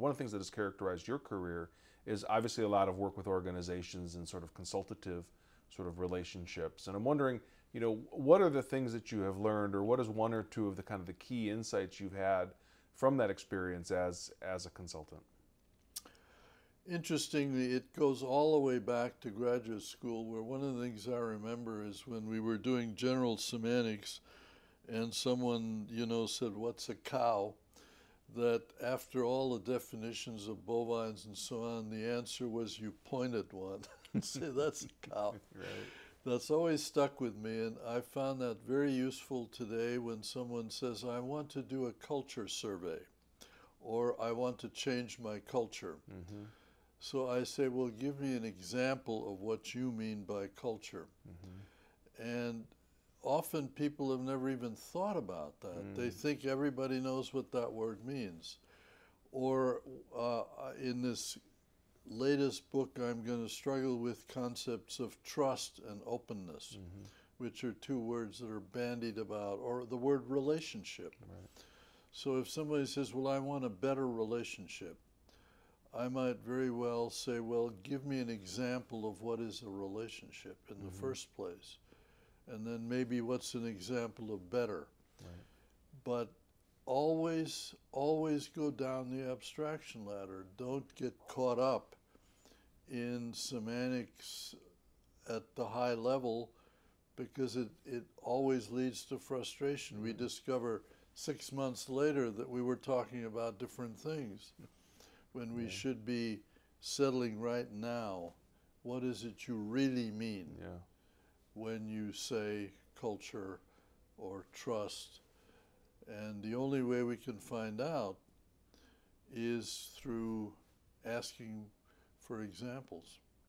one of the things that has characterized your career is obviously a lot of work with organizations and sort of consultative sort of relationships. And I'm wondering, you know, what are the things that you have learned, or what is one or two of the kind of the key insights you've had from that experience as as a consultant? Interestingly, it goes all the way back to graduate school, where one of the things I remember is when we were doing general semantics, and someone, you know, said, What's a cow? That after all the definitions of bovines and so on, the answer was you point at one and say, That's a cow. right. That's always stuck with me, and I found that very useful today when someone says, I want to do a culture survey, or I want to change my culture. Mm-hmm so I say, well, give me an example of what you mean by culture. Mm-hmm. And often people have never even thought about that. Mm. They think everybody knows what that word means. Or uh, in this latest book, I'm going to struggle with concepts of trust and openness, mm-hmm. which are two words that are bandied about, or the word relationship. Right. So if somebody says, well, I want a better relationship, I might very well say, well, give me an example of what is a relationship in mm-hmm. the first place. And then maybe what's an example of better. Right. But always, always go down the abstraction ladder. Don't get caught up in semantics at the high level because it, it always leads to frustration. Mm-hmm. We discover six months later that we were talking about different things when we yeah. should be settling right now what is it you really mean yeah. When you say culture or trust. And the only way we can find out is through asking for examples.